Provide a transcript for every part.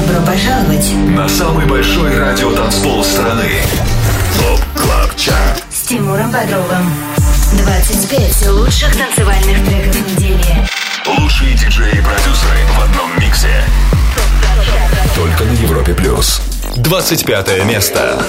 Добро пожаловать на самый большой радиотанцпол страны. ТОП КЛАБ ЧАРТ с Тимуром Бодровым. 25 лучших танцевальных треков недели. Лучшие диджеи и продюсеры в одном миксе. Только на Европе Плюс. 25 место.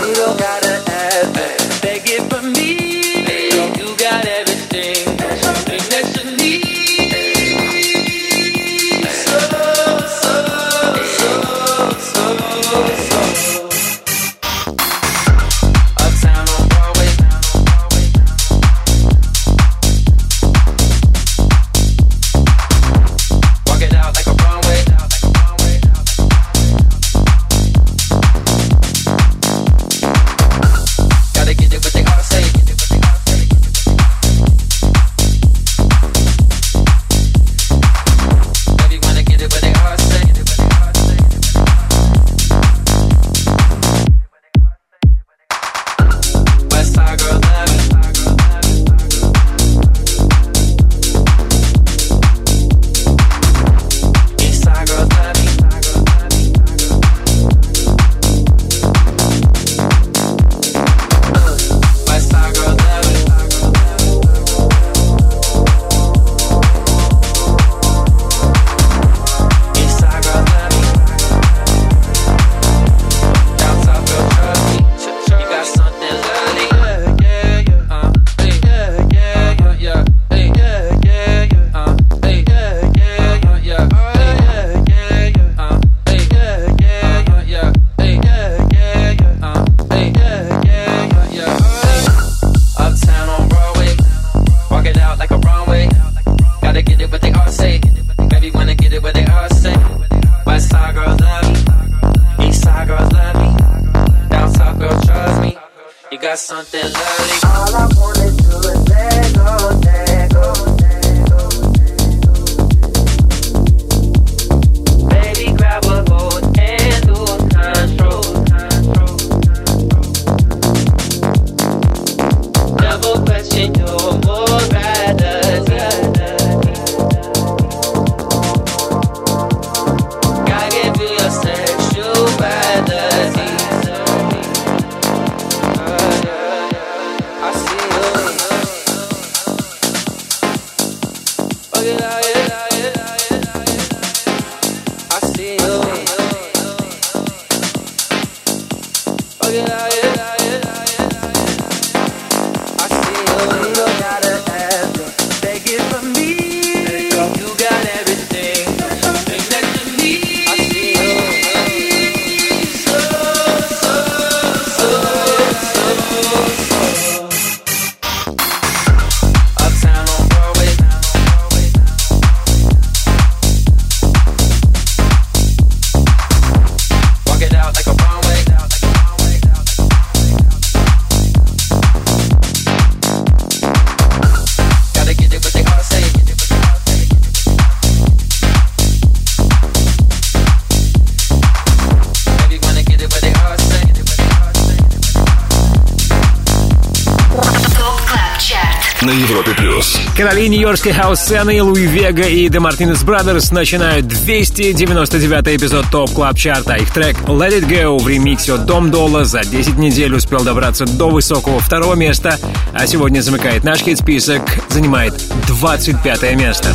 Короли нью-йоркской хаус-сцены Louie Vega и The Martinez Brothers начинают 299 эпизод Top Club Чарта. Их трек Let It Go в ремиксе от Dom Dolla за 10 недель успел добраться до высокого второго места, а сегодня замыкает наш хит-список, занимает 25 место.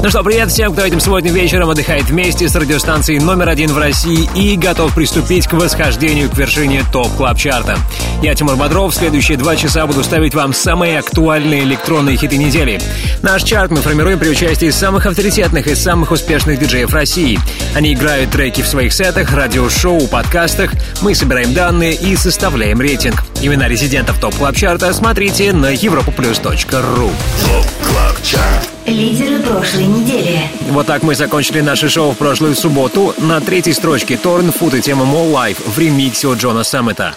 Ну что, привет всем, кто этим сегодня вечером отдыхает вместе с радиостанцией номер один в России и готов приступить к восхождению к вершине Top Club Чарта Я Тимур Бодров, следующие два часа буду ставить вам самые актуальные электронные хиты недели. Наш чарт мы формируем при участии самых авторитетных и самых успешных диджеев России. Они играют треки в своих сетах, радиошоу, подкастах, мы собираем данные и составляем рейтинг. Имена резидентов топ клаб чарта смотрите на europoplus.ru. Топ клаб чарт Лидеры прошлой недели. Вот так мы закончили наше шоу в прошлую субботу. На третьей строчке Торн Фуд и тема More Life в ремиксе от Джона Саммета.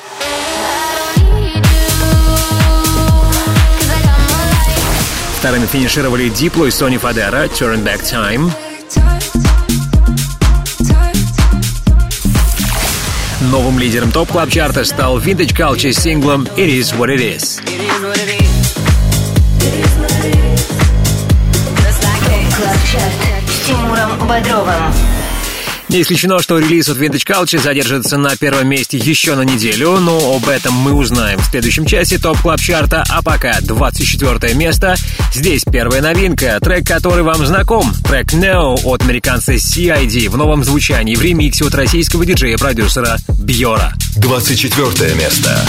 Вторыми финишировали Diplo и Sonny Fodera «Turn Back Time». Новым лидером Top Club Чарта стал Vintage Culture с синглом «It Is What It Is». Тимуром Бодровым. Не исключено, что релиз от Vintage Culture задержится на первом месте еще на неделю, но об этом мы узнаем в следующем часе Top Club Чарта, а пока 24 место. Здесь первая новинка, трек, который вам знаком. Трек No от американца CID в новом звучании в ремиксе от российского диджея-продюсера Бьора. 24 место.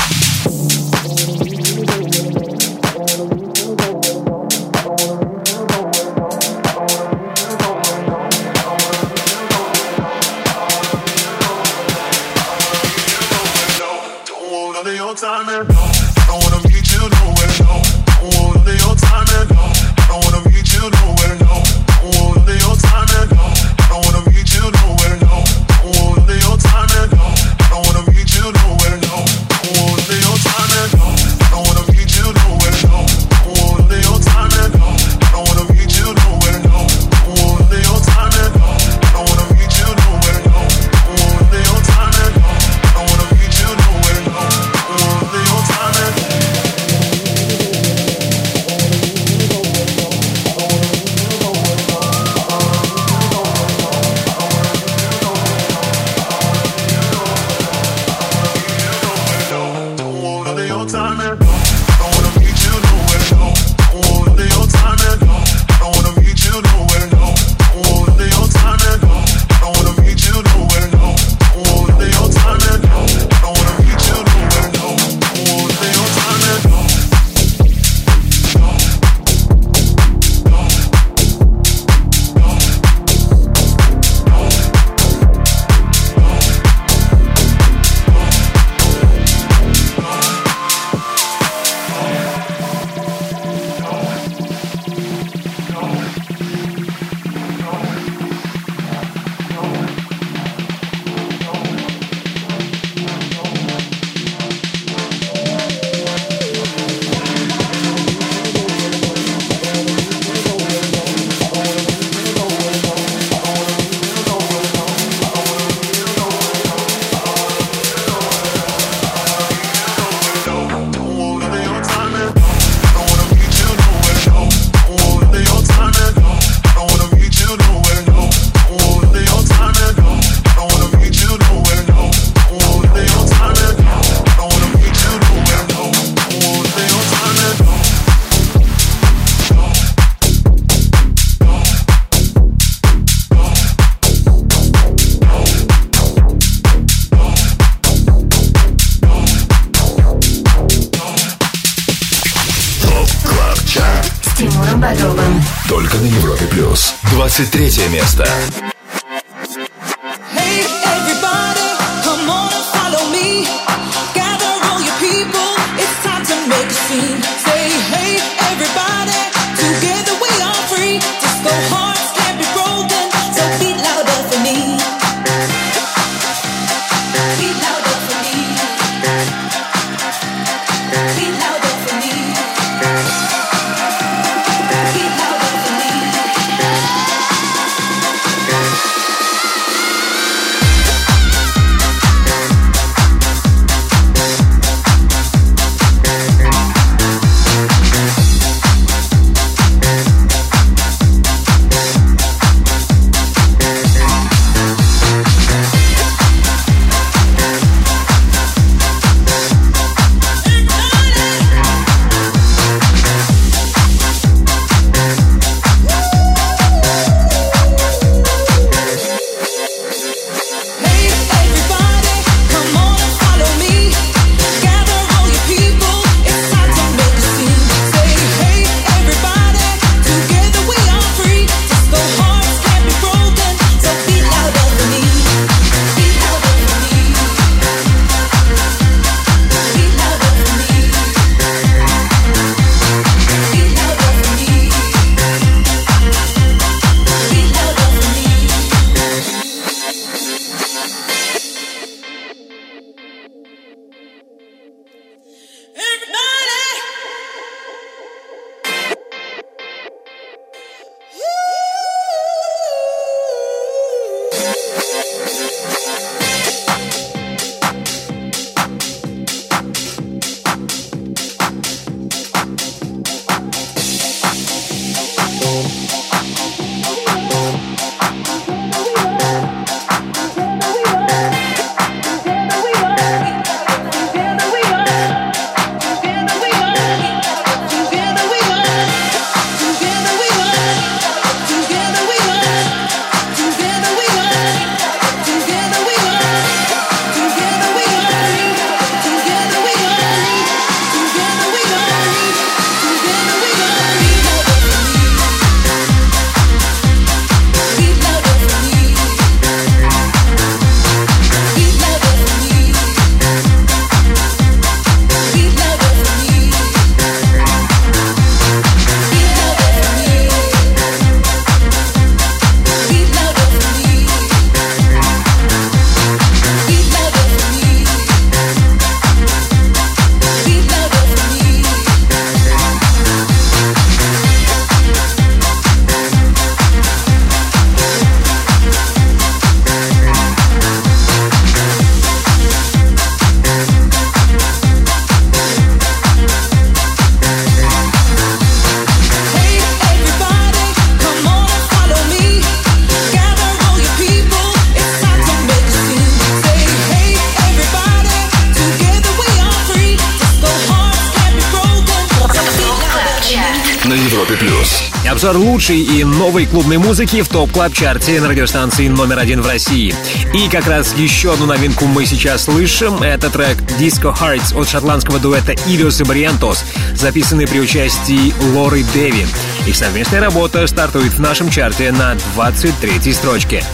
Клубной музыки в Top Club Чарте на радиостанции номер один в России. И как раз еще одну новинку мы сейчас слышим. Это трек Disco Hearts от шотландского дуэта Illyus и Barrientos, записанный при участии Лоры Дэви. Их совместная работа стартует в нашем чарте на 23 строчке.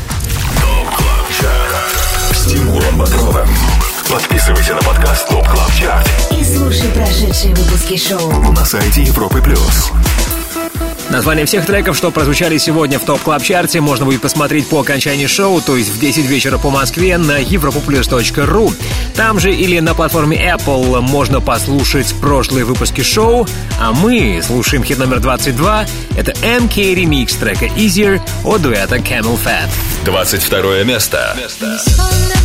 С Тимуром Бодровым. Подписывайся на подкаст Top Club Чарт. И слушай прошедшие выпуски шоу. На сайте Европы Плюс. Название всех треков, что прозвучали сегодня в Top Club Чарте, можно будет посмотреть по окончании шоу, то есть в 10 вечера по Москве на europaplus.ru. Там же или на платформе Apple можно послушать прошлые выпуски шоу, а мы слушаем хит номер 22. Это MK ремикс трека Easier от дуэта CamelPhat. 22 место. место.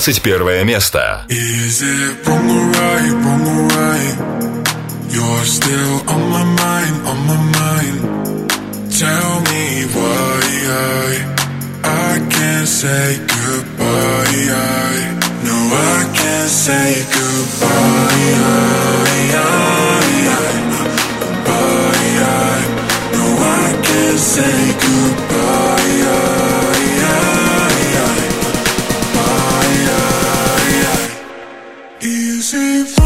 21 место. Is see.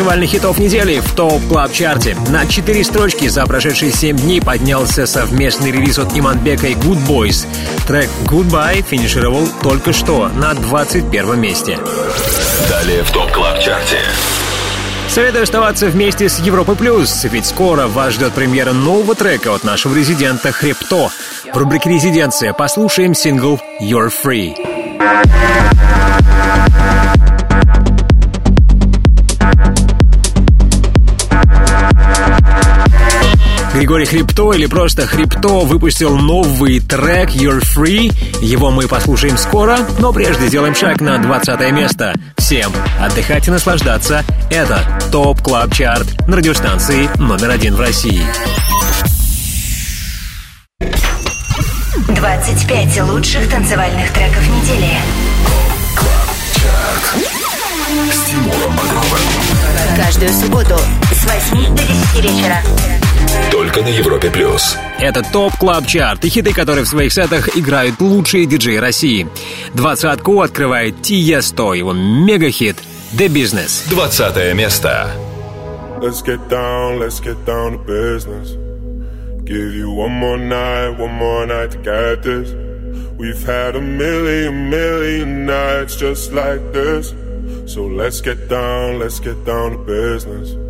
Танцевальных хитов недели в Top Club Чарте. На 4 строчки за прошедшие 7 дней поднялся совместный релиз от Иманбека и Goodboys. Трек Goodbye финишировал только что на 21 месте. Далее в Top Club Чарте. Советую оставаться вместе с Европой Плюс, ведь скоро вас ждет премьера нового трека от нашего резидента Хребто. В рубрике «Резиденция» послушаем сингл «You're Free». Григорий Хребто или просто Хребто выпустил новый трек You're Free. Его мы послушаем скоро, но прежде сделаем шаг на 20 место. Всем отдыхать и наслаждаться. Это Top Club Чарт на радиостанции номер один в России. 25 лучших танцевальных треков недели. Каждую субботу с 8 до 10 вечера. Только на Европе плюс. Это ТОП Клаб Чарт и хиты, которые в своих сетах играют лучшие диджеи России. Двадцатку открывает Tiësto, его мегахит «The Business». 20 место. Let's get down, let's get down to business. Give you one more night, one more night to get this. We've had a million, million nights just like this. So let's get down, let's get down to business.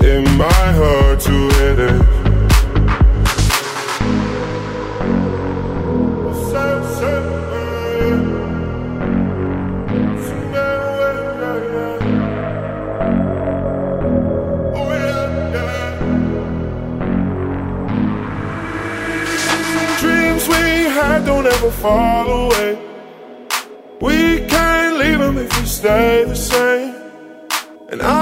It might hurt to hit it. Dreams we had don't ever fall away. We can't leave them if we stay the same. And I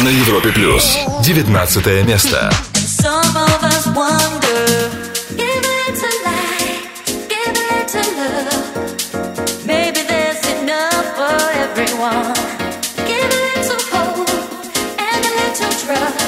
На Европе плюс. 19 место. Some of us wonder, everyone. Give it to hope and a little trust.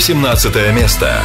18 место.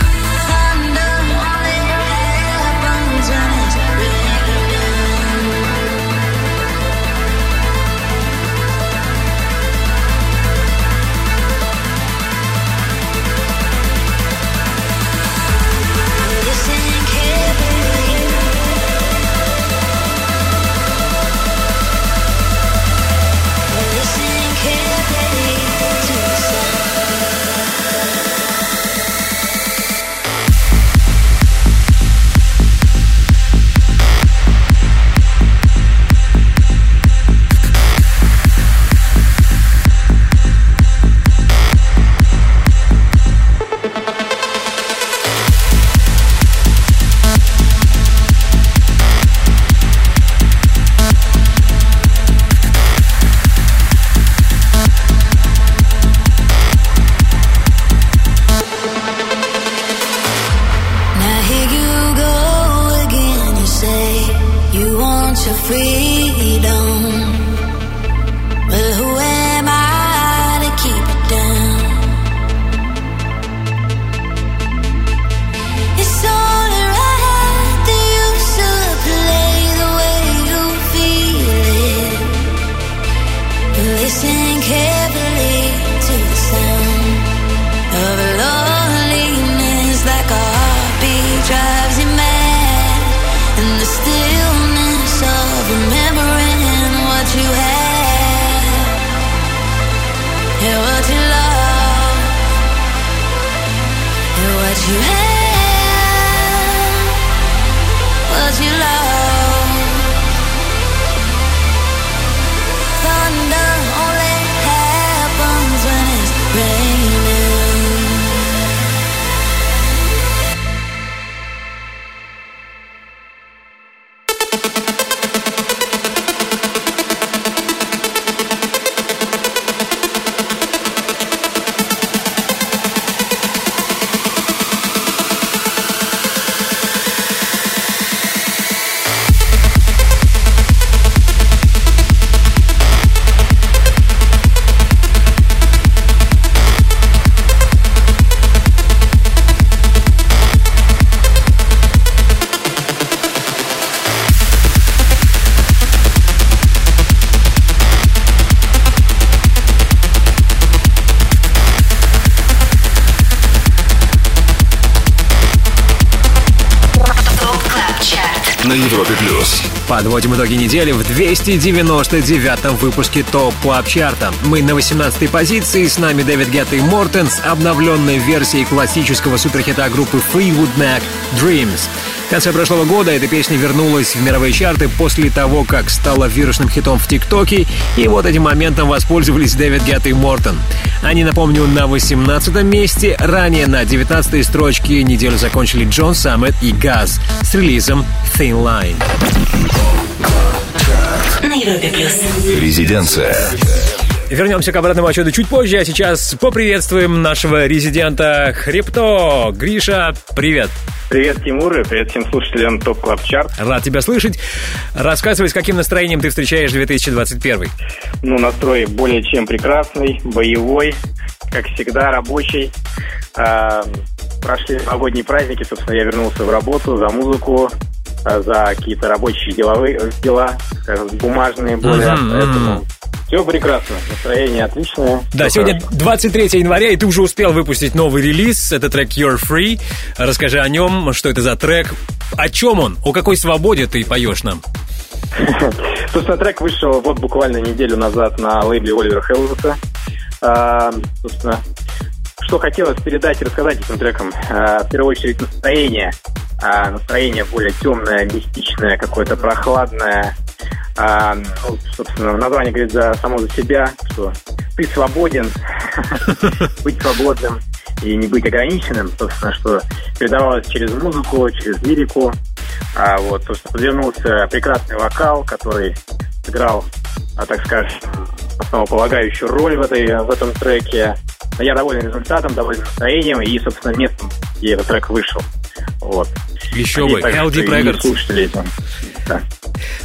your freedom. Подводим итоги недели в 299-м выпуске Top Club Чарта. Мы на 18-й позиции, с нами David Guetta и Мортен с обновленной версией классического суперхита группы Fleetwood Mac «Dreams». В конце прошлого года эта песня вернулась в мировые чарты после того, как стала вирусным хитом в ТикТоке, и вот этим моментом воспользовались David Guetta и Мортон. Они, напомню, на 18 месте, ранее на 19 строчке неделю закончили John Summit и Guz с релизом Thin Line. Резиденция. Вернемся к обратному отсчету чуть позже, а сейчас поприветствуем нашего резидента Хребто. Гриша, привет. Привет, Тимур, и привет всем слушателям Top Club Чарт. Рад тебя слышать. Рассказывай, с каким настроением ты встречаешь 2021? Ну, настрой более чем прекрасный, боевой, как всегда, рабочий. А, прошли новогодние праздники, собственно, я вернулся в работу за музыку, за какие-то рабочие деловые дела, скажем, бумажные более, поэтому все прекрасно, настроение отличное. Да, сегодня 23 января, и ты уже успел выпустить новый релиз. Это трек You're Free. Расскажи о нем, что это за трек, о чем он, о какой свободе ты поешь нам. Собственно, трек вышел вот буквально неделю назад на лейбле Оливера Хеллзуса. А, собственно, что хотелось передать и рассказать этим треком. А, в первую очередь настроение. А, настроение более темное, мистичное, какое-то прохладное. А, ну, собственно, название говорит за само за себя, что ты свободен, быть свободным и не быть ограниченным, собственно, что передавалось через музыку, через лирику. А вот, собственно, подвернулся прекрасный вокал, который сыграл, а, так скажем, основополагающую роль в, этой, в этом треке. Я доволен результатом, доволен настроением и, собственно, местом, где этот трек вышел. Вот. Еще Надеюсь бы, LD. Да.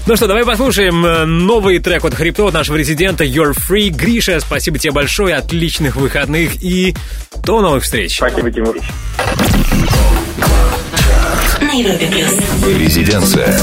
Ну что, давай послушаем э, новый трек от Хрипто, от нашего резидента You're Free. Гриша, спасибо тебе большое, отличных выходных и до новых встреч. Спасибо, Тимур. Резиденция.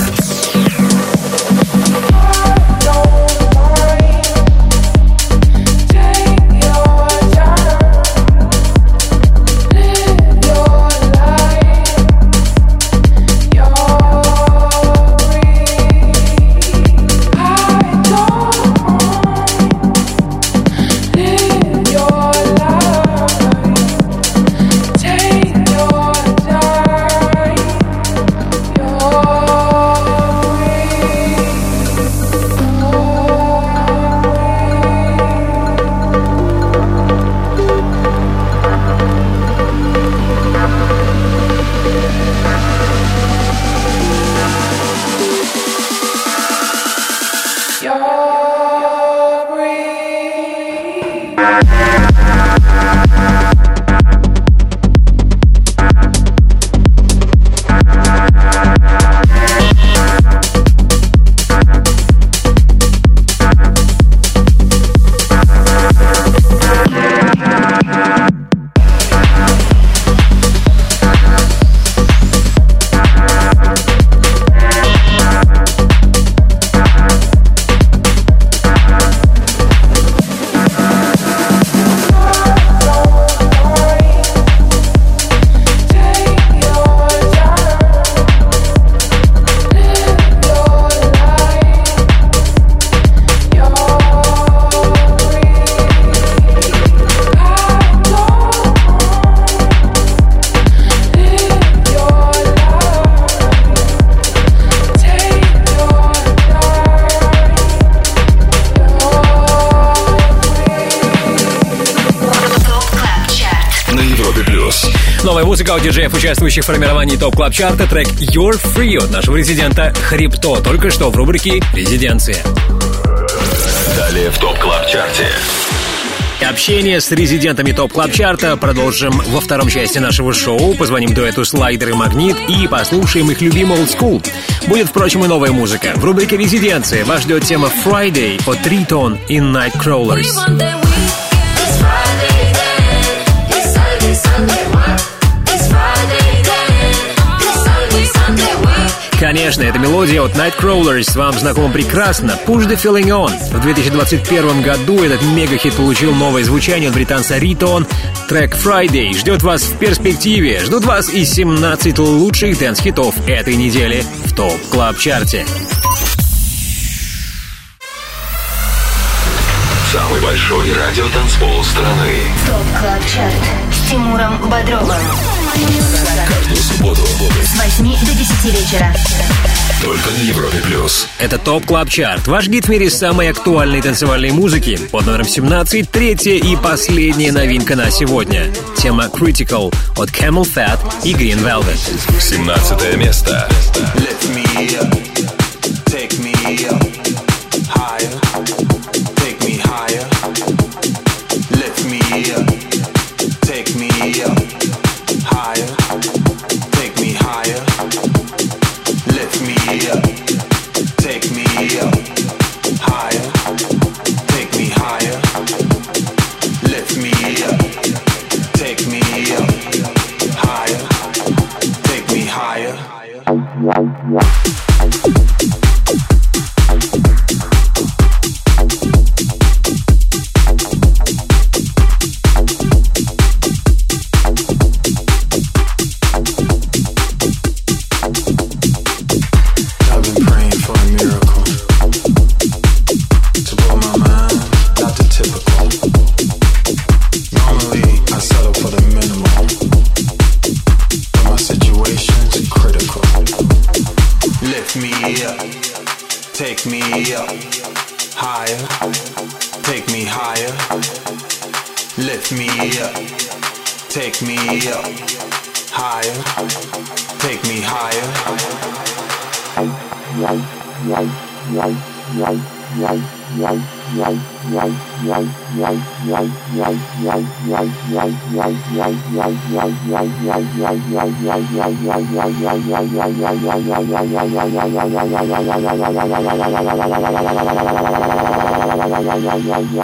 Участвующих в формировании Top Club Чарта трек You're Free от нашего резидента Хребто, только что в рубрике «Резиденция». Далее в Top Club Чарте. Общение с резидентами Top Club Чарта продолжим во втором части нашего шоу. Позвоним дуэту Слайдер и Магнит и послушаем их любимый Old School. Будет, впрочем, и новая музыка. В рубрике «Резиденция» вас ждет тема Friday от Riton и Nightcrawlers. Конечно, эта мелодия от Nightcrawlers вам знакома прекрасно. Push the Feeling On. В 2021 году этот мега-хит получил новое звучание от британца Riton. Трек Friday ждет вас в перспективе. Ждут вас и 17 лучших dance-хитов этой недели в Top Club Chart е. Самый большой радиотанцпол страны. Top Club Chart с Тимуром Бодровым. Каждую субботу С 8 до 10 вечера. только на Европе плюс. Это Top Club Chart. Ваш гид в мире самой актуальной танцевальной музыки. Под номером 17 третья и последняя новинка на сегодня. Тема Critical от CamelPhat и Green Velvet. 17 место. Lift me up, take me up,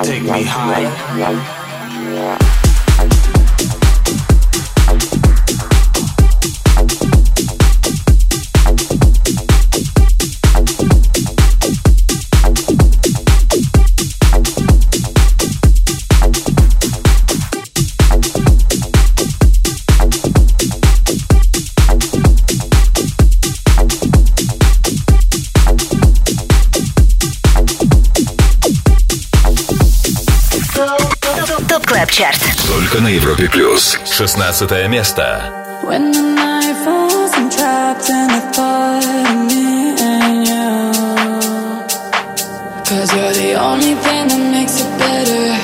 Take me high. Чарт. Только на Европе Плюс. 16 место. When the night falls, I'm trapped in the thought of me and you. Cause you're the only thing that makes it better.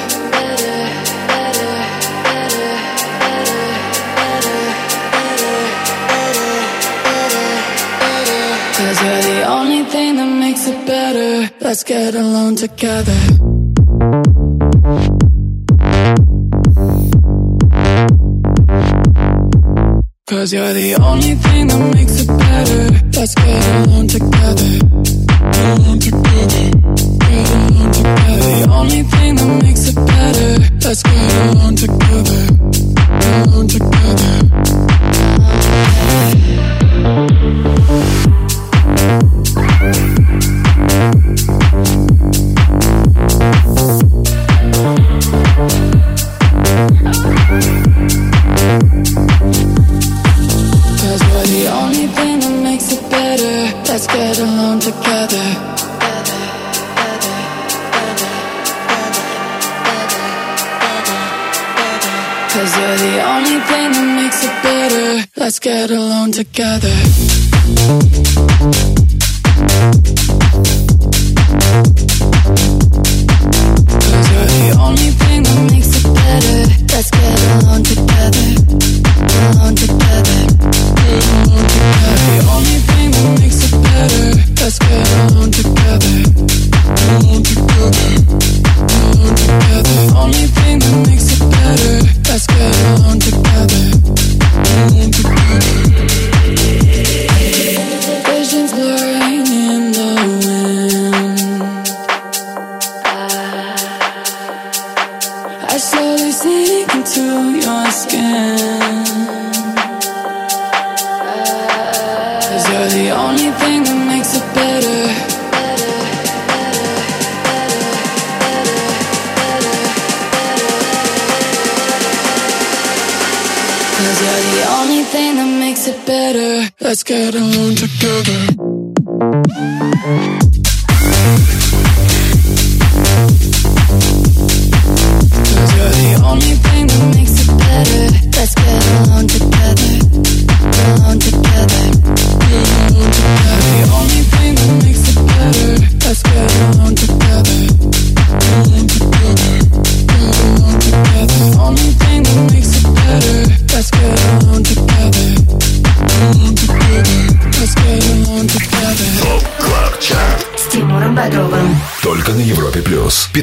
Cause you're the only thing that makes it better. Let's get alone together. Cause you're the only thing that makes it better. Let's get along together. Get along together. Get along together. The only thing that makes it better. Let's get along together. Get along together. together.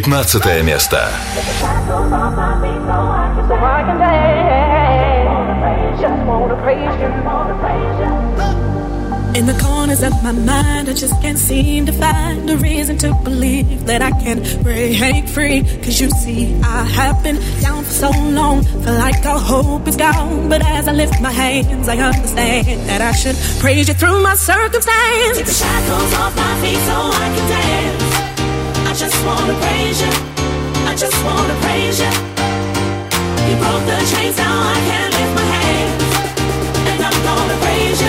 15 место. In the corners of my mind, I just can't seem to find a reason to believe that I can break free. Cause you see, I have been down for so long, feel like all hope is gone. But as I lift my hands, I understand that I should praise you through my circumstance. Take the shackles off my feet so I can dance. I just wanna praise you. I just wanna praise you. You broke the chains, now I can lift my hands. And I'm gonna praise you.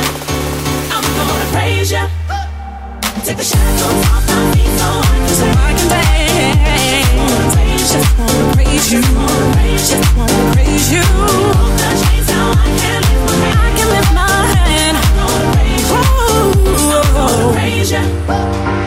I'm gonna praise you. Take the shackles off my feet so I can So I can dance. Just wanna praise you. Just wanna praise you. You broke the chains, now I can lift my hands. I can lift my hand. I'm gonna praise you. I'm gonna praise you.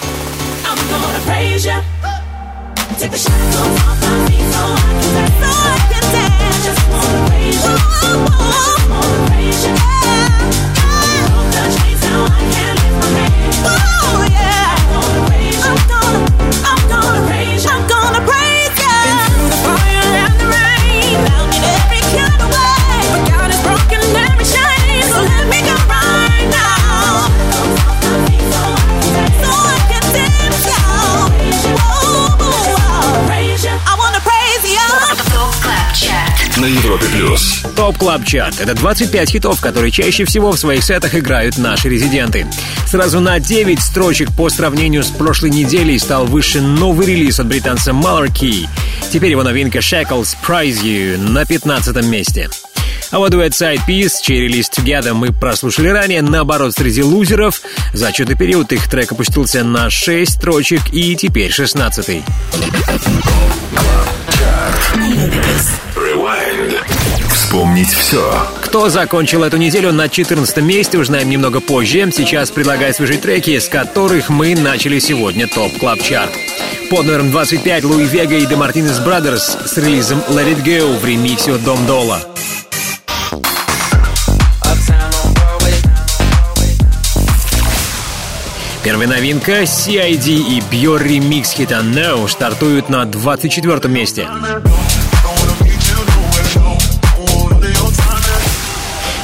Gonna praise you. Take the shackles off my feet so I can dance. So I can I dance. just wanna praise you. I just wanna praise you. You broke the chains, now I can lift my hands. Oh yeah. I'm gonna praise you. I'm gonna, I'm gonna praise you. На Европе плюс. Топ Клаб Чарт – это 25 хитов, которые чаще всего в своих сетах играют наши резиденты. Сразу на 9 строчек по сравнению с прошлой неделей стал выше новый релиз от британца Malarkey. Теперь его новинка Shackles Praise You на 15 месте. А вот дуэт Sidepiece, чей релиз Together мы прослушали ранее, наоборот, среди лузеров, за отчетный период их трек опустился на 6 строчек и теперь 16 -й. Вспомнить все. Кто закончил эту неделю на 14 месте, узнаем немного позже. Сейчас предлагаю свежие треки, с которых мы начали сегодня Top Club Chart. Под номером 25 Louie Vega и The Martinez Brothers с релизом Let It Go в ремиксе от Dom Dolla. Первая новинка CID и Björ ремикс хита No стартуют на 24 месте.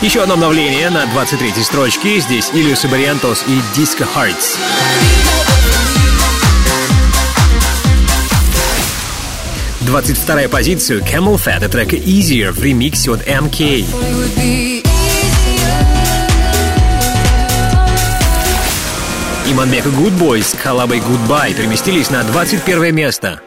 Еще одно обновление на 23 строчке. Здесь Ильюс Бариантос и Disco Hearts. Двадцать вторая позицию Camel Fat и трека Easier в ремиксе от MK. Иманбек и Good Boys с коллабой Goodbye переместились на 21 место.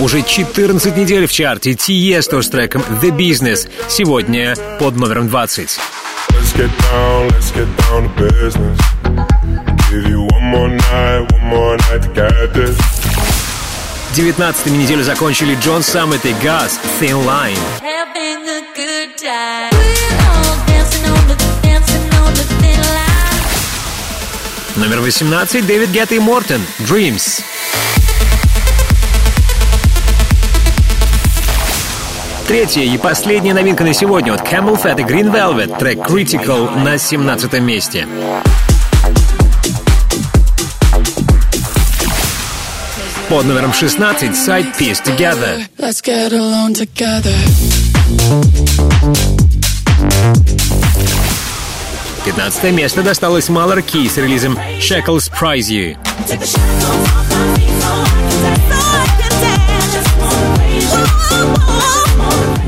Уже 14 недель в чарте Тиесто с треком The Business. Сегодня под номером 20. Let's get down, let's get down to business. Give you one more night, one more night to get this. 19 неделю закончили Джон Саммет и Газ Thin Line. Having a good time. Номер 18 Дэвид Гетта и Мортен Dreams. Третья и последняя новинка на сегодня от Camel Fat и Green Velvet трек Critical на 17 месте. Под номером 16 Side Piece Together. Let's get along together. 15 место досталось Malarkey с релизом Shackles Praise You.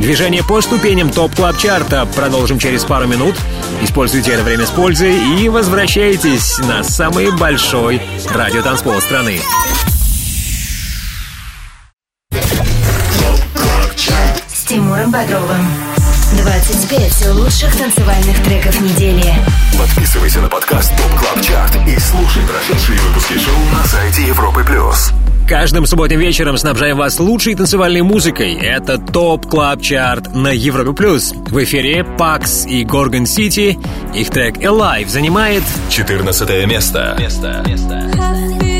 Движение по ступеням Top Club Chart а продолжим через пару минут. Используйте это время с пользой и возвращайтесь на самый большой радиотанцпол страны. Тимуром Бодровым. 25 лучших танцевальных треков недели. Подписывайся на подкаст Top Club Chart и слушай прошедшие выпуски шоу на сайте Европы+. плюс. Каждым субботним вечером снабжаем вас лучшей танцевальной музыкой. Это Top Club Chart на Европе+. плюс. В эфире Pax и Gorgon City. Их трек Alive занимает 14 место. место. место.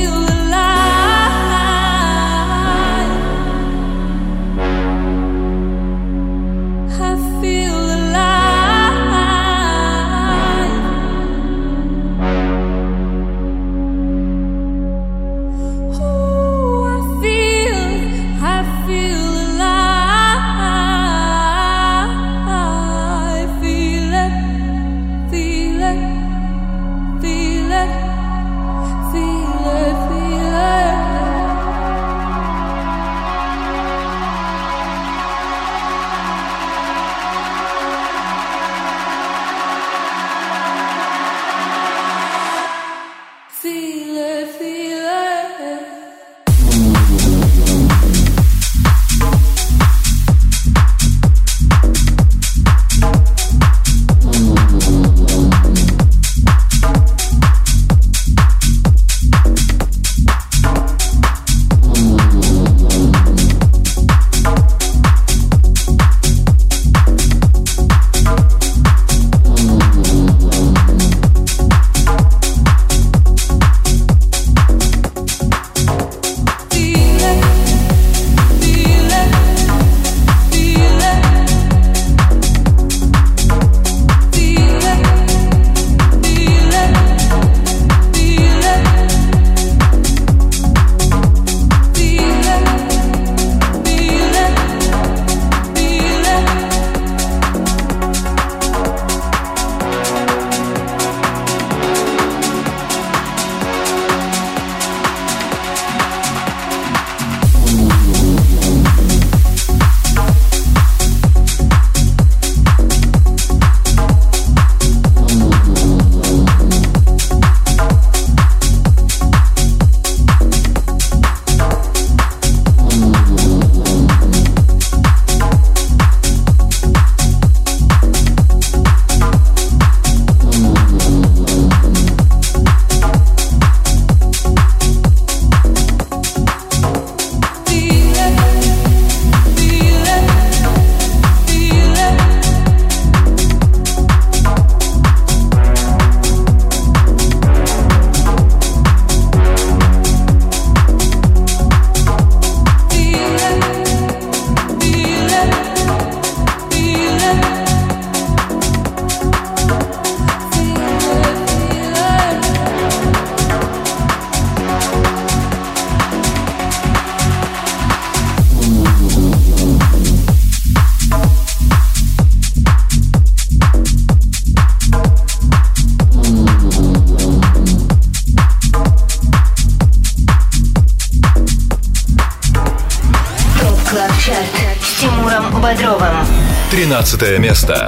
13 место.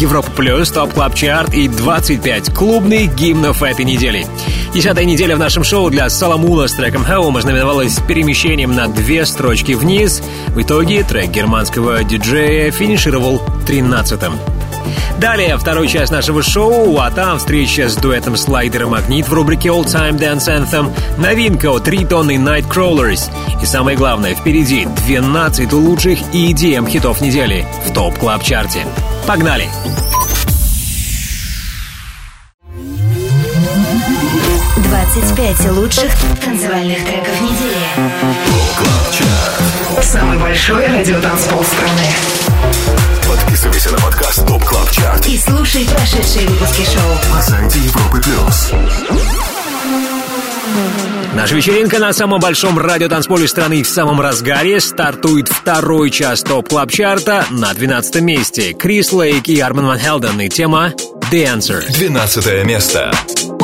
Европа Плюс, Top Club Chart и 25 клубных гимнов этой недели. Десятая неделя в нашем шоу для Solomun а с треком Home ознаменовалась перемещением на две строчки вниз. В итоге трек германского диджея финишировал 13-м. Далее второй часть нашего шоу, а там встреча с дуэтом Slider & Magnit в рубрике All Time Dance Anthem, новинка от Riton и Nightcrawlers и самое главное, впереди 12 лучших EDM хитов недели в Top Club Chart е. Погнали! 25 лучших танцевальных треков недели. Самый большой радиотанцпол страны. Подписывайся на подкаст Top Club Chart И слушай прошедшие выпуски шоу. на сайте Европы Плюс. Наша вечеринка на самом большом радиотанцполе страны в самом разгаре стартует второй час Top Club Chart а на 12 месте. Chris Lake и Armand Van Helden и тема Answer. 12 место. Why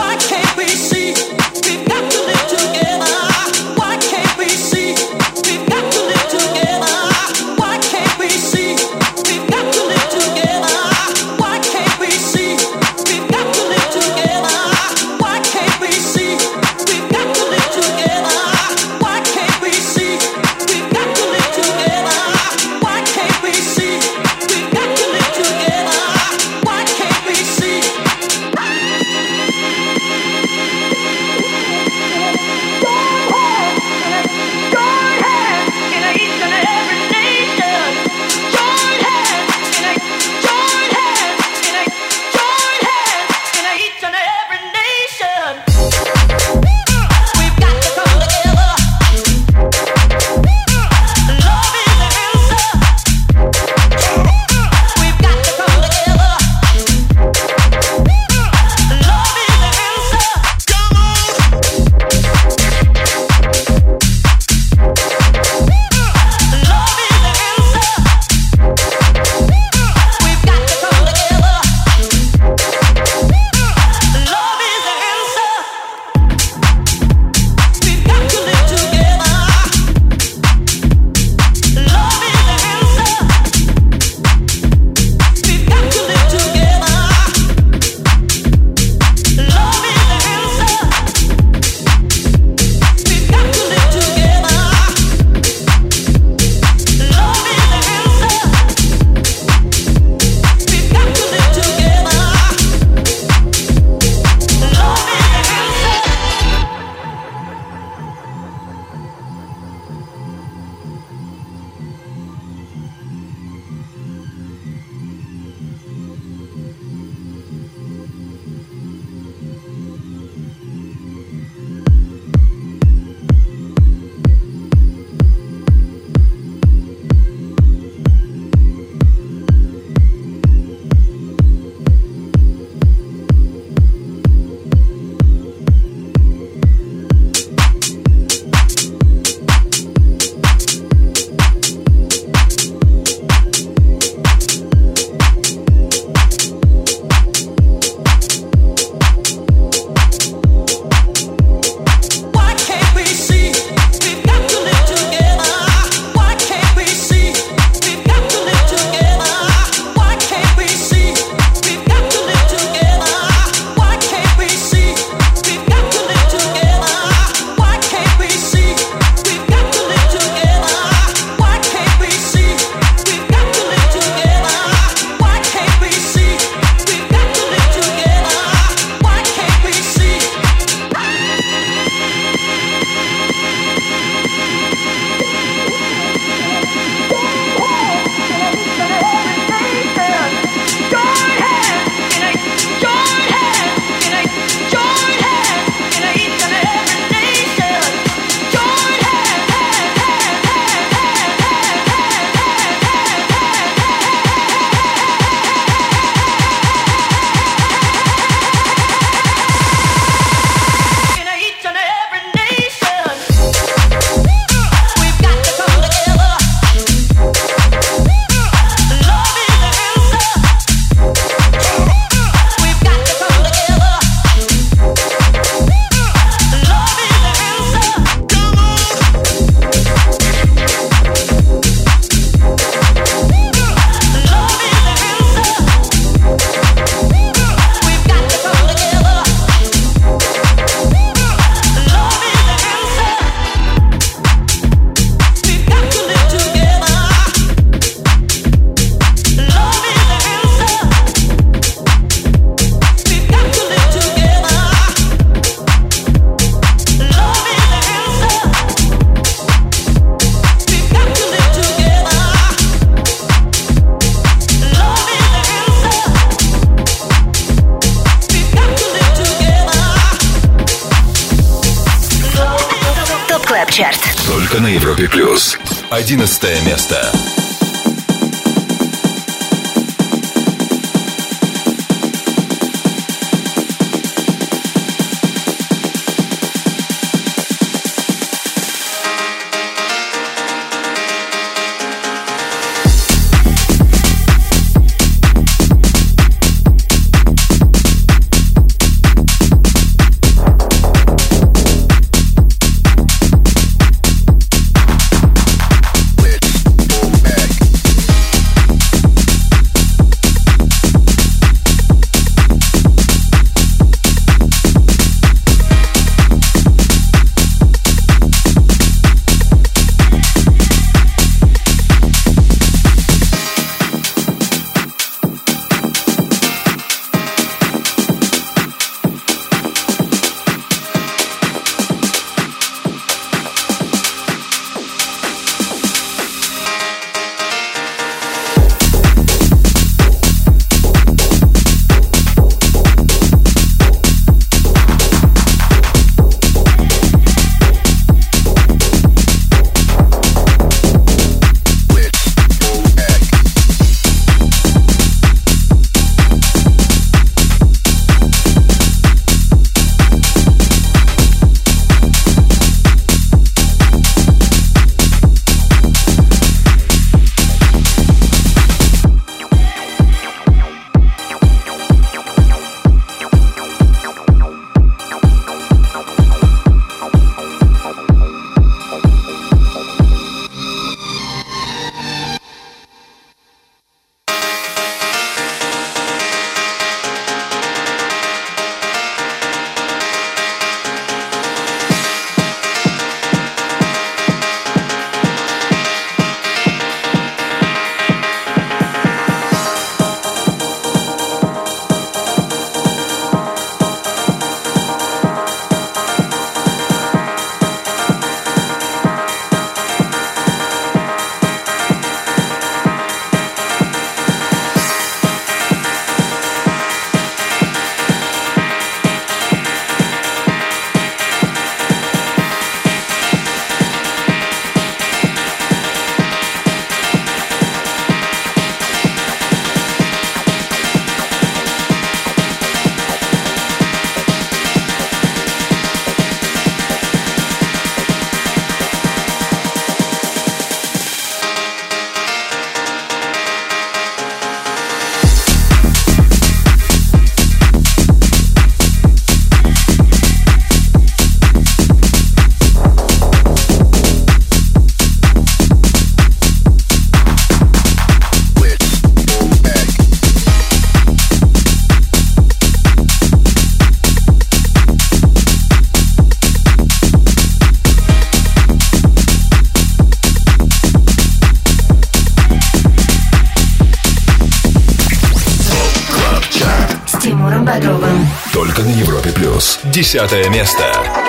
Десятое место.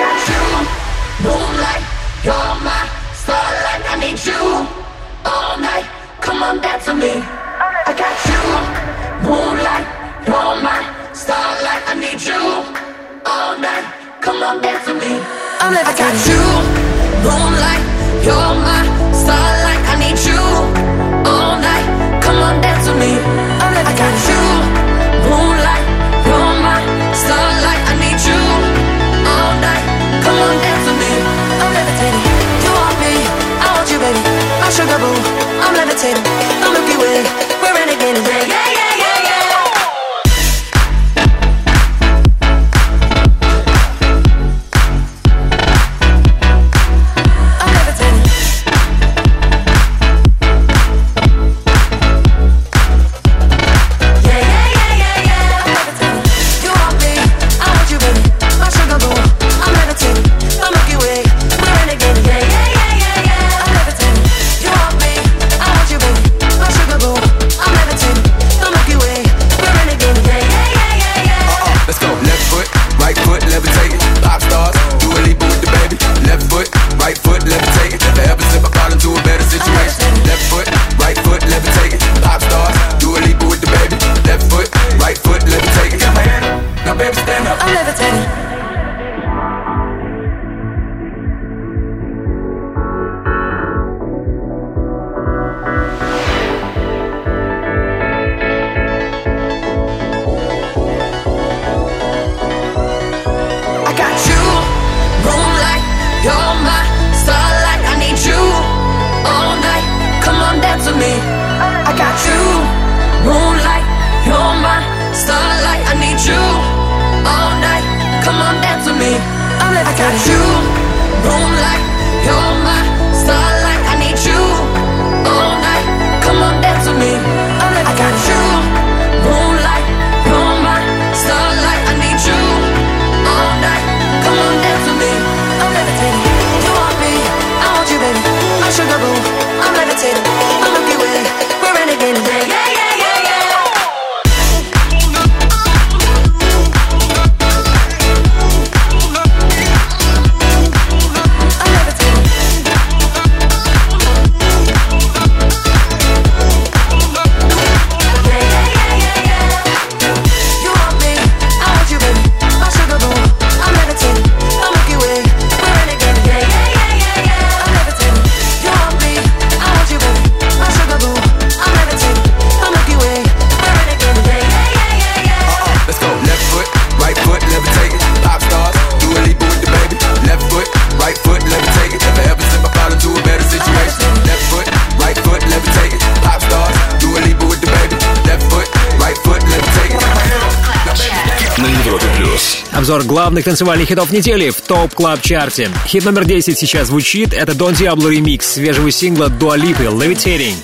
Танцевальных хитов недели в Top Club Chart е. Хит номер 10 сейчас звучит. Это Don Diablo ремикс свежего сингла Dua Lipa «Levitating».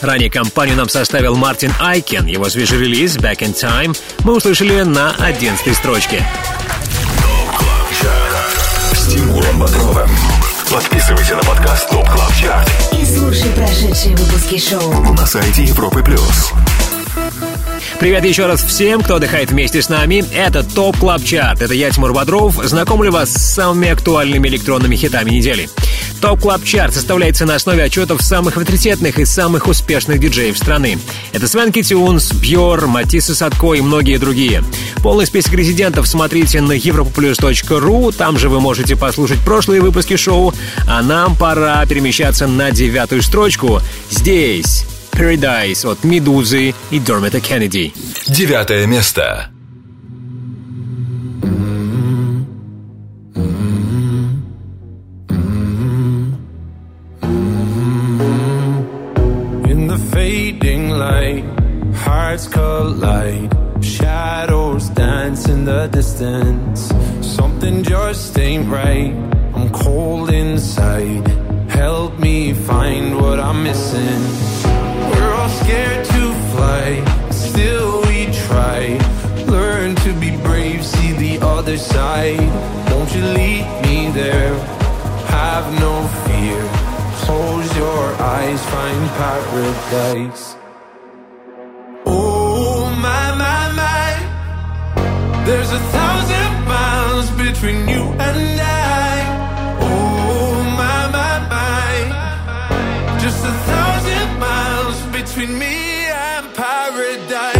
Ранее компанию нам составил Martin Ikin. Его свежий релиз «Back in Time» мы услышали на 11 строчке. С Тимуром Бодровым. Подписывайся на подкаст Top Club Chart И слушай прошедшие выпуски шоу. на сайте Европы Плюс. Привет еще раз всем, кто отдыхает вместе с нами. Это Top Club Chart. Это я, Тимур Бодров. Знакомлю вас с самыми актуальными электронными хитами недели. Top Club Chart составляется на основе отчетов самых авторитетных и самых успешных диджеев страны. Это Swanky Tunes, Björ, Matisse & Sadko и многие другие. Полный список резидентов смотрите на europaplus.ru. Там же вы можете послушать прошлые выпуски шоу. А нам пора перемещаться на девятую строчку. Здесь Paradise от Медузы и Дормета Кеннеди. Девятое место. In the fading light, hearts collide. Shadows dance in the distance. Something just ain't right. I'm cold inside. Help me find what I'm missing. All scared to fly, still we try. Learn to be brave, see the other side. Won't you lead me there? Have no fear. Close your eyes, find paradise. Oh my my my, there's a thousand miles between you and I. between me and paradise.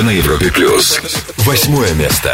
Только на Европе Плюс. Восьмое место.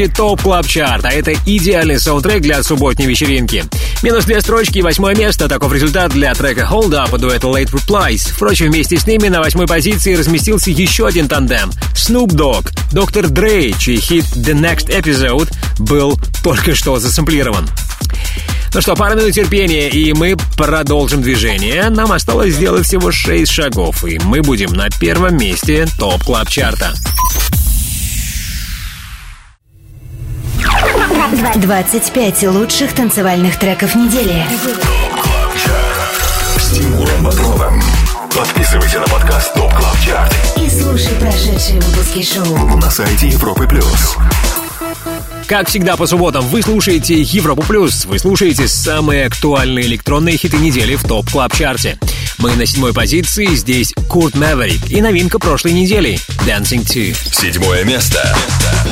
Слушаете Top Club Chart, а это идеальный саундтрек для субботней вечеринки. Минус две строчки и восьмое место. Таков результат для трека Hold Up дуэта Late Replies. Впрочем, вместе с ними на восьмой позиции разместился еще один тандем — Snoop Dogg, Dr. Dre, чей хит The Next Episode был только что засэмплирован. Ну что, пара минут терпения, и мы продолжим движение. Нам осталось сделать всего 6 шагов, и мы будем на первом месте Top Club Chart а. 25 лучших танцевальных треков недели. С Тимуром Бодровым. Подписывайся на подкаст Top Club Chart И слушай прошедшие выпуски шоу. на сайте Европы Плюс. Как всегда по субботам вы слушаете Европу Плюс, вы слушаете самые актуальные электронные хиты недели в Top Club Chart е. Мы на седьмой позиции, здесь Kurd Maverick и новинка прошлой недели Dancing 2. Седьмое место. Место.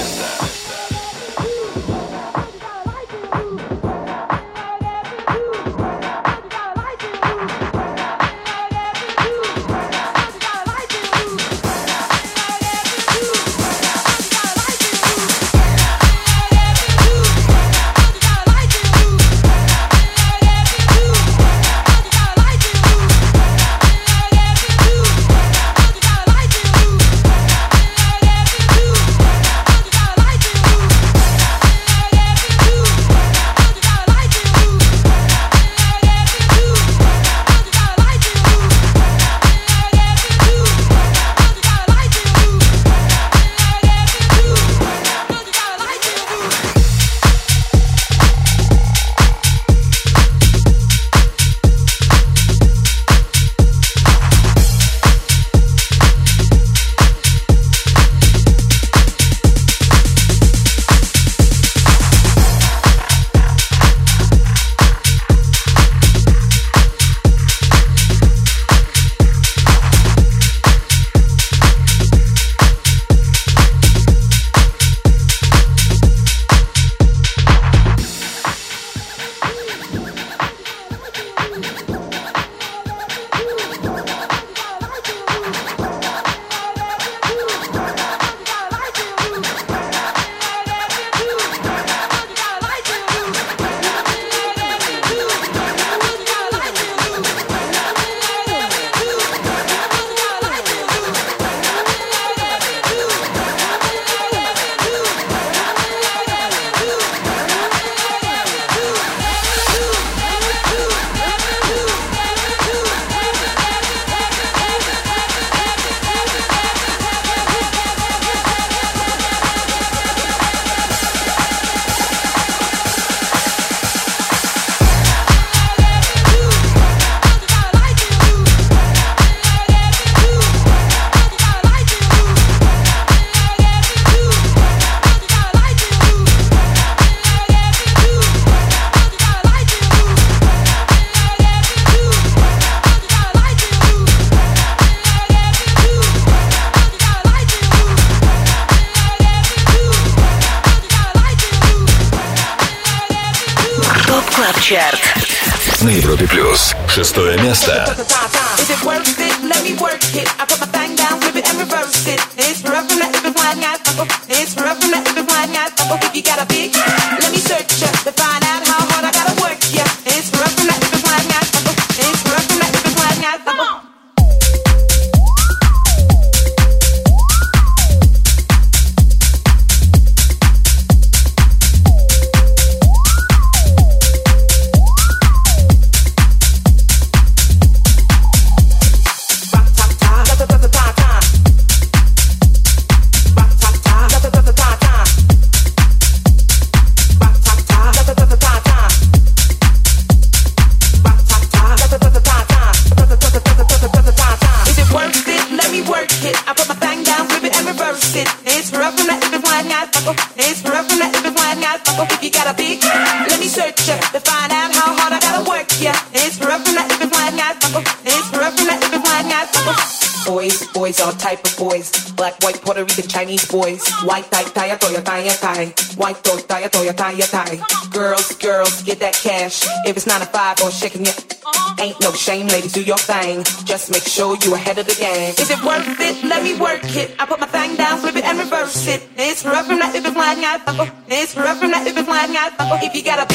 Tie, toya, tie, tie. Girls, girls, get that cash. If it's nine to five or shaking it, uh-huh. ain't no shame, ladies, do your thing. Just make sure you ahead of the game. Is it worth it? Let me work it. I put my thing down, flip it and reverse it. It's rough from that if it's wide, not It's rough from that if it's wide, not If you got a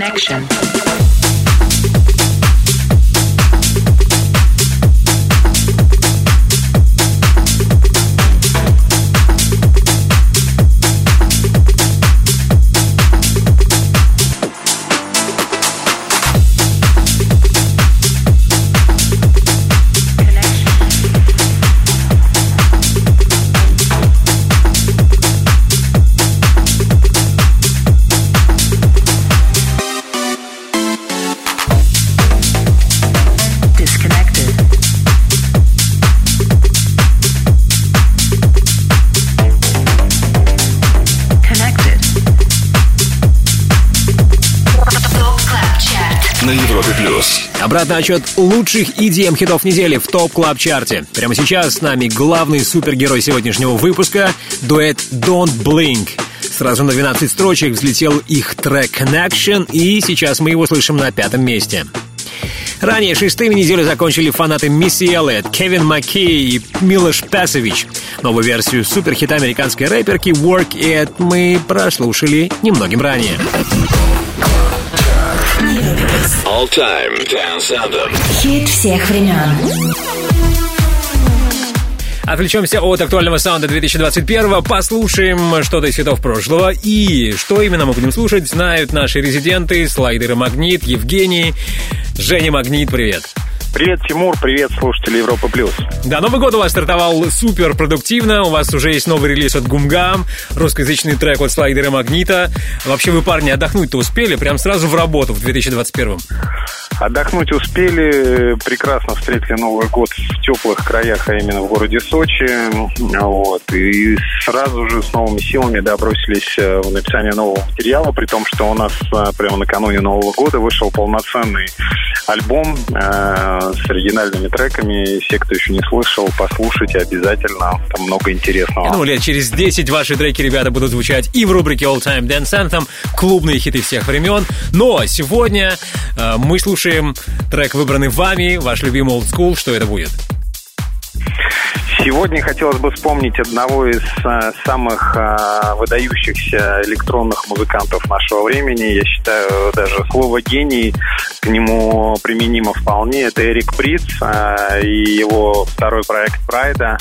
connection. Отчет лучших EDM хитов недели в Top Club Chart е. Прямо сейчас с нами главный супергерой сегодняшнего выпуска — дуэт Don't Blink. Сразу на 12 строчек взлетел их трек Connection, и сейчас мы его слышим на пятом месте. Ранее шестыми неделю закончили фанаты Мисси Эллиот, Кевин Маккей и Милош Пасович. Новую версию суперхита американской рэперки Work It мы прослушали немногим ранее. All Time Dance Anthem. Хит всех времен. Отвлечемся от актуального саунда 2021 послушаем что-то из хитов прошлого. И что именно мы будем слушать, знают наши резиденты, слайдеры Магнит, Евгений. Женя Магнит, привет. Привет, Тимур, привет, слушатели Европы Плюс. Да, Новый год у вас стартовал супер продуктивно. У вас уже есть новый релиз от Гумгам, русскоязычный трек от Слайдера Магнита. Вообще вы, парни, отдохнуть-то успели прям сразу в работу в 2021 Отдохнуть успели, прекрасно встретили Новый год в теплых краях, а именно в городе Сочи. Вот. И сразу же с новыми силами да, бросились э, в написание нового материала, при том, что у нас э, прямо накануне Нового года вышел полноценный альбом э, с оригинальными треками. Все, кто еще не слышал, послушайте обязательно. Там много интересного. Думаю, лет через 10 ваши треки, ребята, будут звучать и в рубрике All Time Dance Anthem, клубные хиты всех времен. Но сегодня э, мы слушаем трек, выбранный вами, ваш любимый Old School. Что это будет? Сегодня хотелось бы вспомнить одного из э, самых э, выдающихся электронных музыкантов нашего времени. Я считаю, даже слово «гений» к нему применимо вполне. Это Эрик Приц э, и его второй проект «Прайда».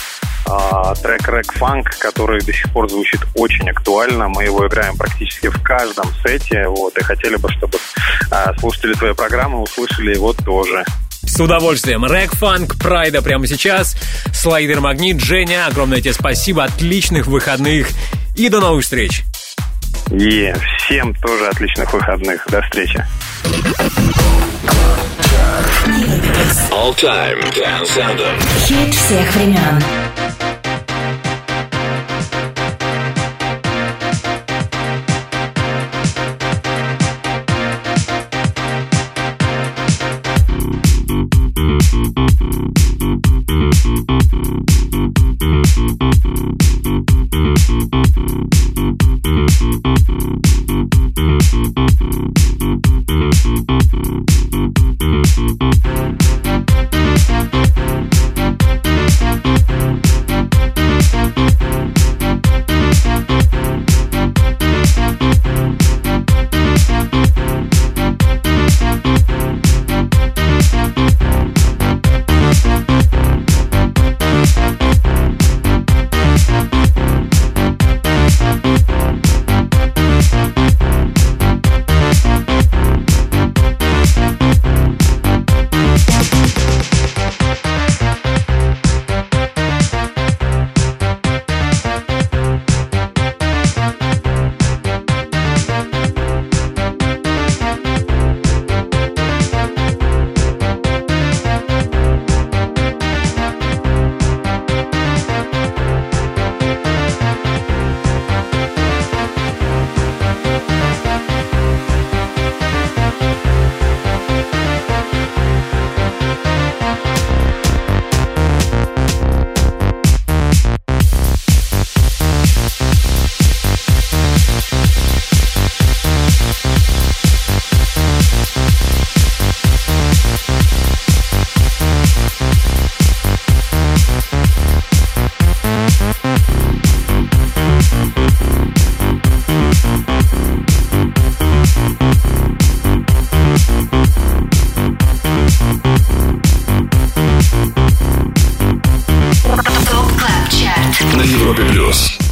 трек «Рэк Фанк», который до сих пор звучит очень актуально. Мы его играем практически в каждом сете. Вот, и хотели бы, чтобы слушатели твоей программы услышали его тоже. С удовольствием. Рэк Фанк Прайда прямо сейчас. Слайдер Магнит. Женя, огромное тебе спасибо. Отличных выходных. И до новых встреч. И всем тоже отличных выходных. До встречи. All Time Dance Anthem. Хит всех времен. ТОП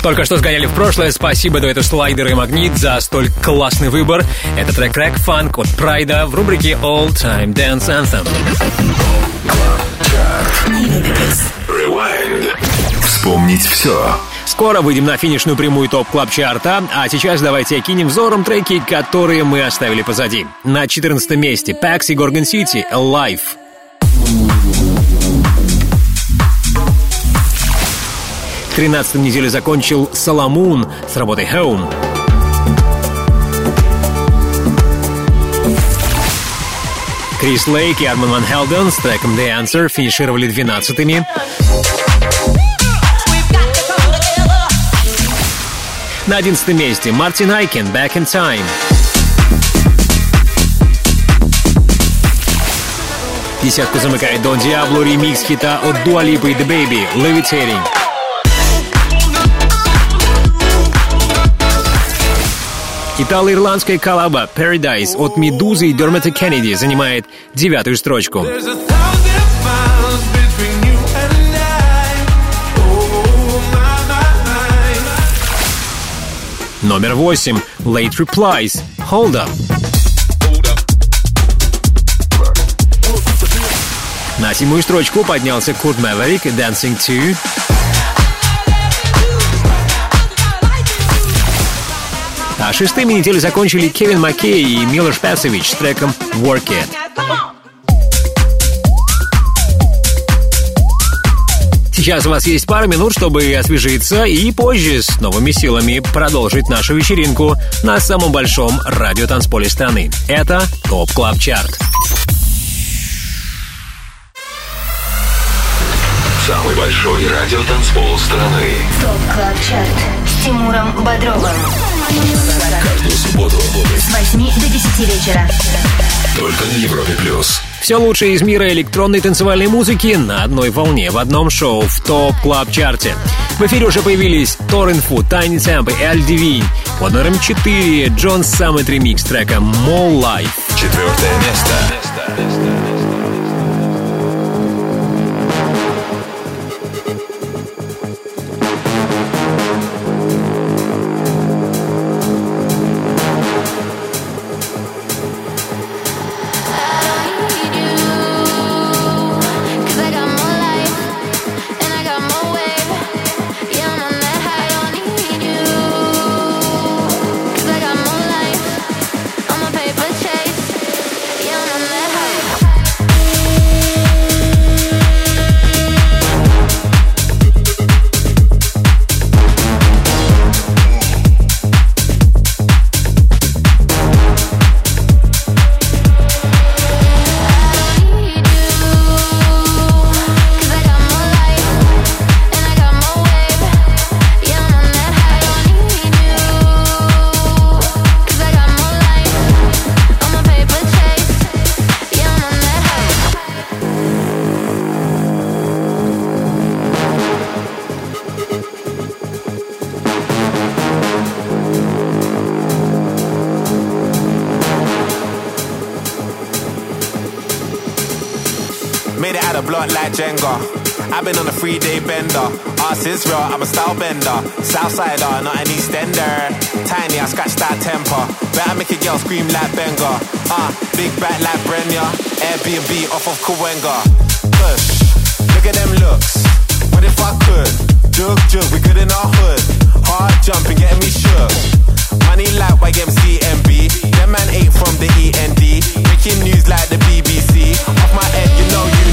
Только что сгоняли в прошлое. Спасибо дуэту «Слайдер» и «Магнит» за столь классный выбор. Это трек «Рэк Фанк» от Прайда в рубрике «All Time Dance Anthem». Вспомнить все. Скоро выйдем на финишную прямую топ клаб чарта а сейчас давайте кинем взором треки, которые мы оставили позади. На 14 месте Пакс и Горгон Сити «Life». 13-м неделю закончил Соломун с работой Home. Крис Лейк и Арман Ван Хелден с треком The Answer финишировали 12-ми. На 11 месте Мартин Айкен «Back in Time». Десятку замыкает Дон Диабло ремикс хита от Дуалипа и The Baby «Levitating». Итало-ирландская коллаба Paradise от Медузы и Дермата Кеннеди занимает девятую строчку. Номер восемь. Late Replies. Hold Up. На седьмую строчку поднялся Курт Мэверик Dancing 2. Шестыми неделю закончили Кевин Маккей и Милош Пасович с треком Work It. Сейчас у вас есть пара минут, чтобы освежиться и позже с новыми силами продолжить нашу вечеринку на самом большом радиотанцполе страны. Это Top Club Chart. Самый большой радиотанцпол страны. Top Club Chart с Тимуром Бодровым. Каждую субботу С 8 до 10 вечера. только на Европе плюс. Все лучшее из мира электронной танцевальной музыки на одной волне в одном шоу в Top Club Chart е. В эфире уже появились Torren Foot, Tinie Tempah и L Devine. Под номером 4 John Summit ремикс трека More Life. Четвертое место. Cause Made it out of block like Jenga. I've been on a three day bender. Ass is real, I'm a style bender. Southsider, not an Eastender. Tiny, I scratch that temper. Better make a girl scream like Benga. Ah, big back like Brenya. Airbnb off of Kawenga. Push, look at them looks. What if I could? Jug, jug, we good in our hood. Hard jumping, getting me shook. Money like YMCMB. Them man ain't from the END. Breaking news like the BBC. Off my head, you know you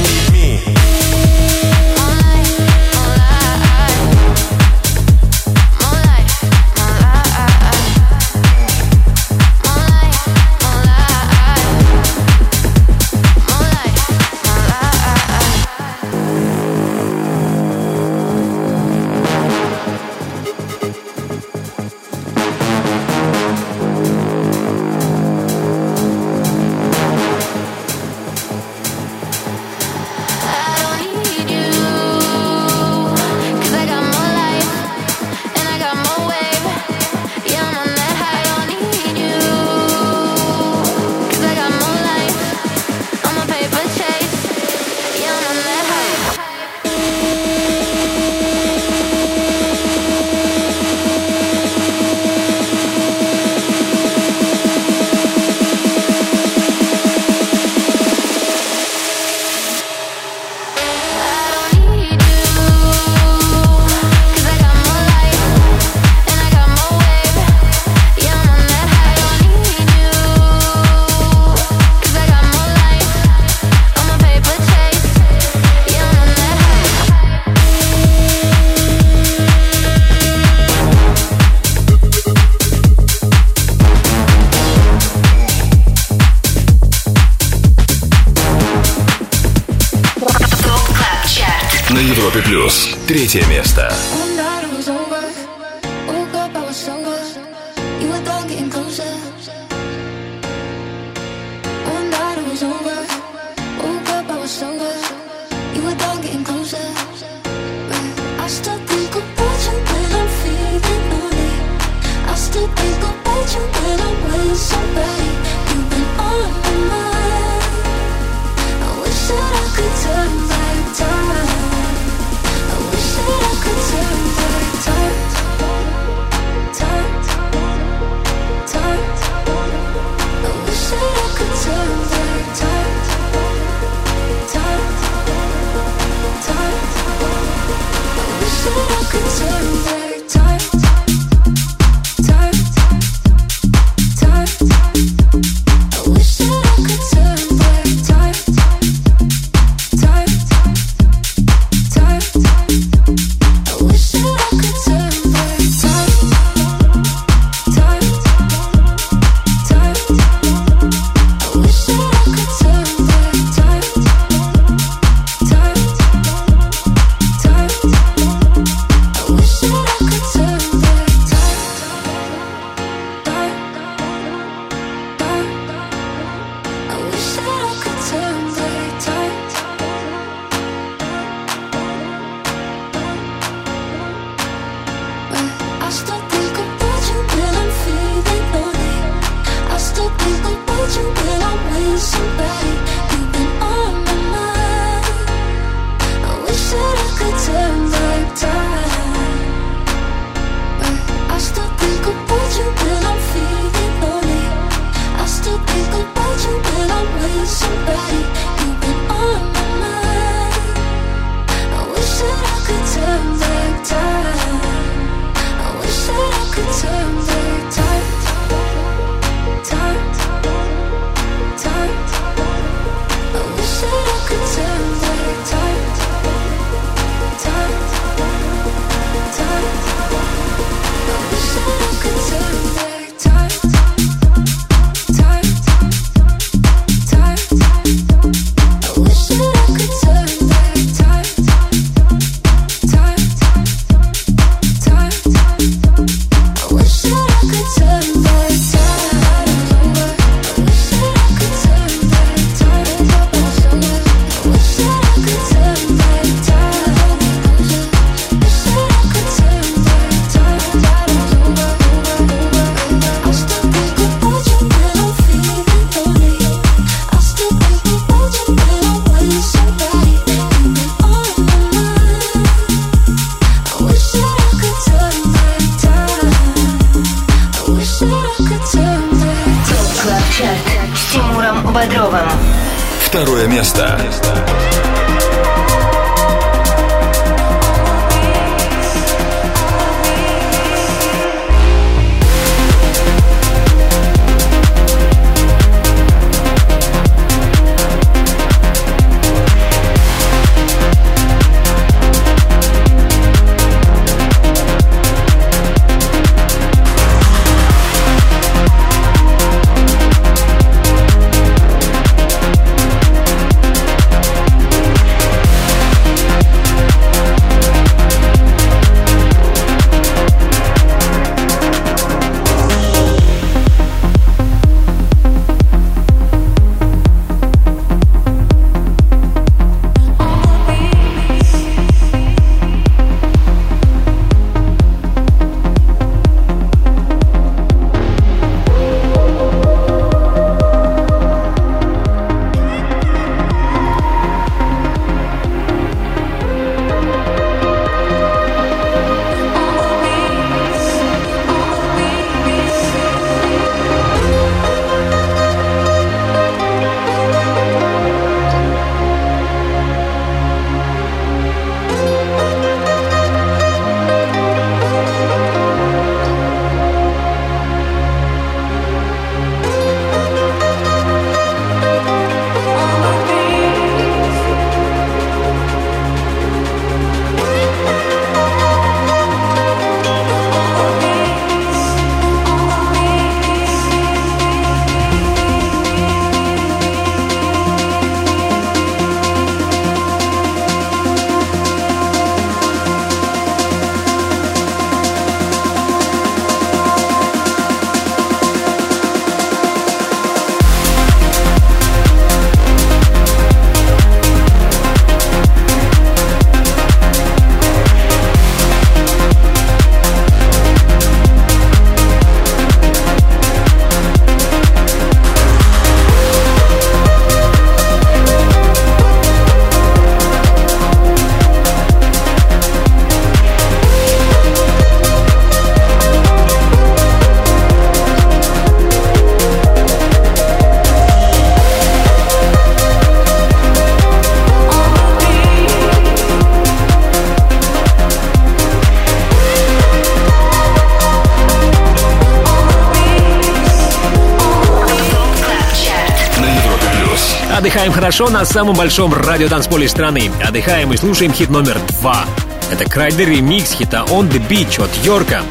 хорошо на самом большом радиотанцполе страны. Отдыхаем и слушаем хит номер два. Это Крайдер ремикс хита On The Beach от Йорка.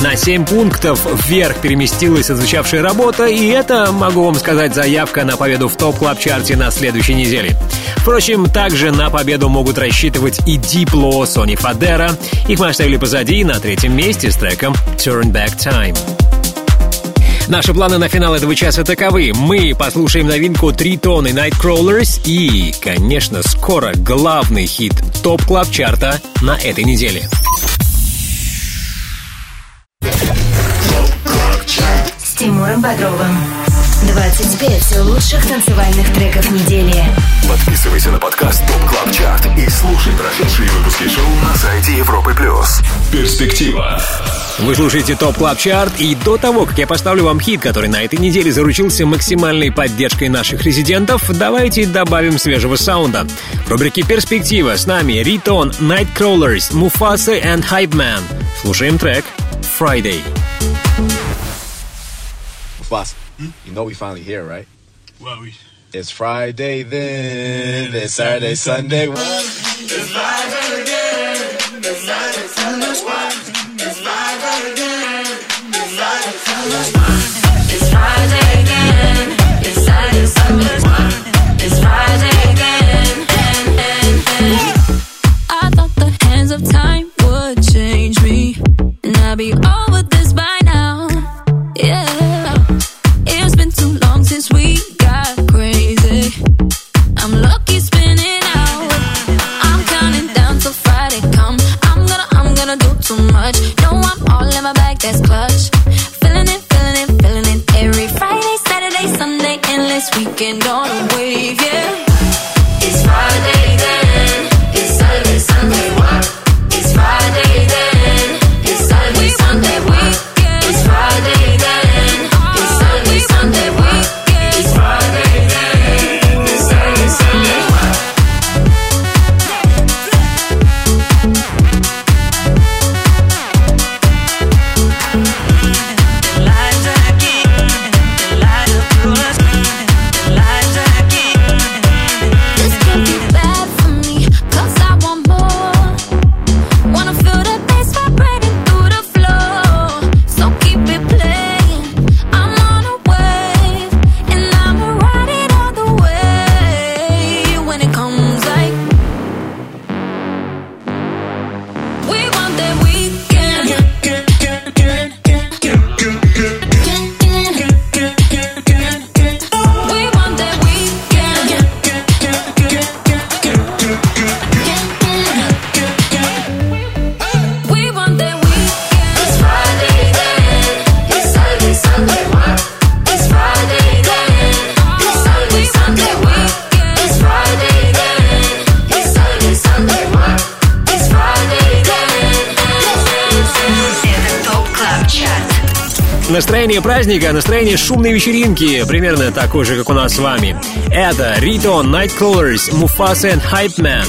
На 7 пунктов вверх переместилась изучавшая работа, и это, могу вам сказать, заявка на победу в топ клаб чарте на следующей неделе. Впрочем, также на победу могут рассчитывать и Дипло, Сони Фадера. Их мы оставили позади на третьем месте с треком Turn Back Time. Наши планы на финал этого часа таковы. Мы послушаем новинку Riton а, Nightcrawlers и, конечно, скоро главный хит Top Club Chart а на этой неделе. С Тимуром Бодровым. 25 лучших танцевальных треков недели. Подписывайся на подкаст Top Club Chart и слушай прошедшие выпуски шоу на сайте Европы Плюс. Перспектива. Вы слушаете Top Club Chart, и до того, как я поставлю вам хит, который на этой неделе заручился максимальной поддержкой наших резидентов, давайте добавим свежего саунда. В рубрике «Перспектива» с нами Riton, Nightcrawlers, Mufasa and Hypeman. Слушаем трек «Friday». Boss, you know we finally here, right? We... It's Friday then, it's Saturday, Sunday. Шумной вечеринки, примерно такое же, как у нас с вами. Это Rito, Nightcrawlers, Mufasa and Hype Man.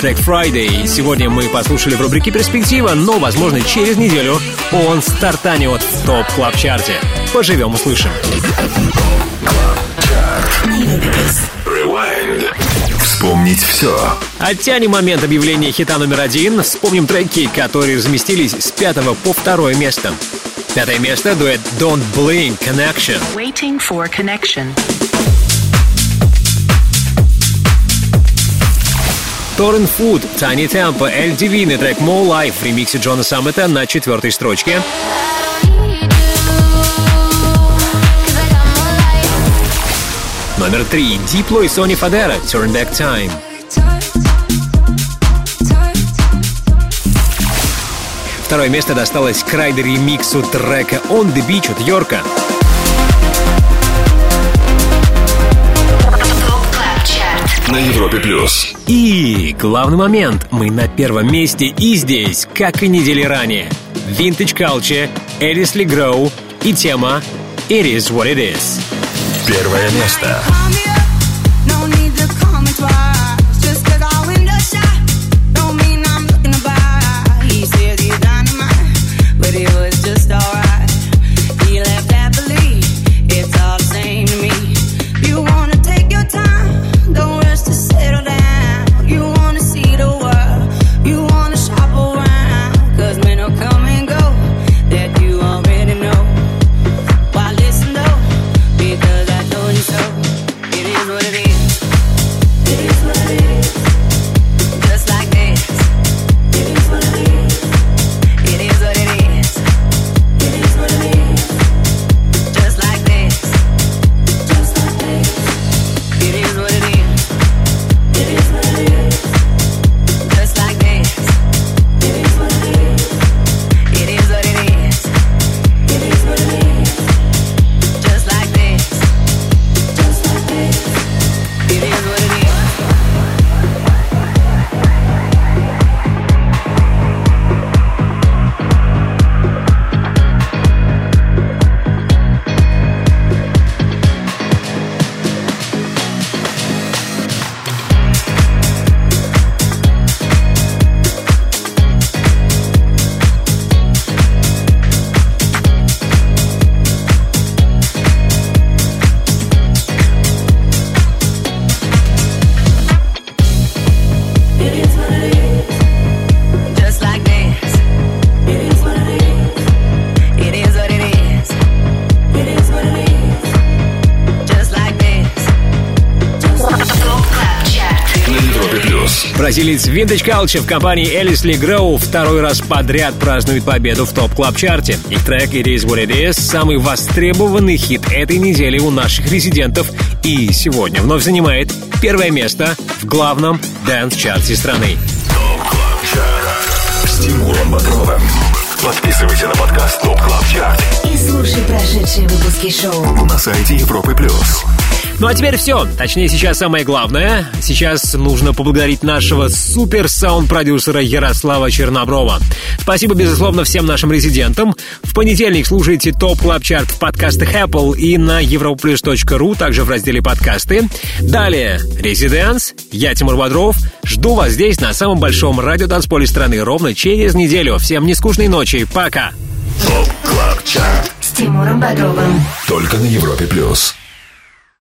Трек Friday. Сегодня мы послушали в рубрике «Перспектива», но, возможно, через неделю он стартанет в топ клаб чарте Поживем, услышим. Вспомнить все. Оттянем момент объявления хита номер один. Вспомним треки, которые разместились с пятого по второе место. Пятое место — дуэт Don't Blink Connection. Waiting for connection. Торрен Фуд, Tiny Tempo, Эль Дивин трек More Life в ремиксе Джона Саммета на четвертой строчке. Номер три. Дипло и Сони Фадера, Turn Back Time. Второе место досталось Крайдер ремиксу трека On The Beach от Йорка. На Европе плюс. И главный момент. Мы на первом месте и здесь, как и недели ранее. Vintage Culture, Элис Ли Гроу и тема It Is What It Is. Первое место. Бразилец Vintage Culture в компании Elise LeGrow второй раз подряд празднует победу в Top Club Chart е Их трек It Is What It Is – самый востребованный хит этой недели у наших резидентов и сегодня вновь занимает первое место в главном дэнс-чарте страны. С Тимуром Бодровым. Подписывайся на подкаст Top Club Chart И слушай прошедшие выпуски шоу. на сайте Европы плюс. Ну а теперь все. Точнее, сейчас самое главное. Сейчас нужно поблагодарить нашего супер саунд-продюсера Ярослава Черноброва. Спасибо, безусловно, всем нашим резидентам. В понедельник слушайте Top Club Chart в подкастах Apple и на europlus.ru, также в разделе подкасты. Далее ResiDANCE, я Тимур Бодров. Жду вас здесь, на самом большом радиотанцполе страны, ровно через неделю. Всем нескучной ночи. Пока! Top Club Chart. С Тимуром Бодровым. Только на Европе плюс.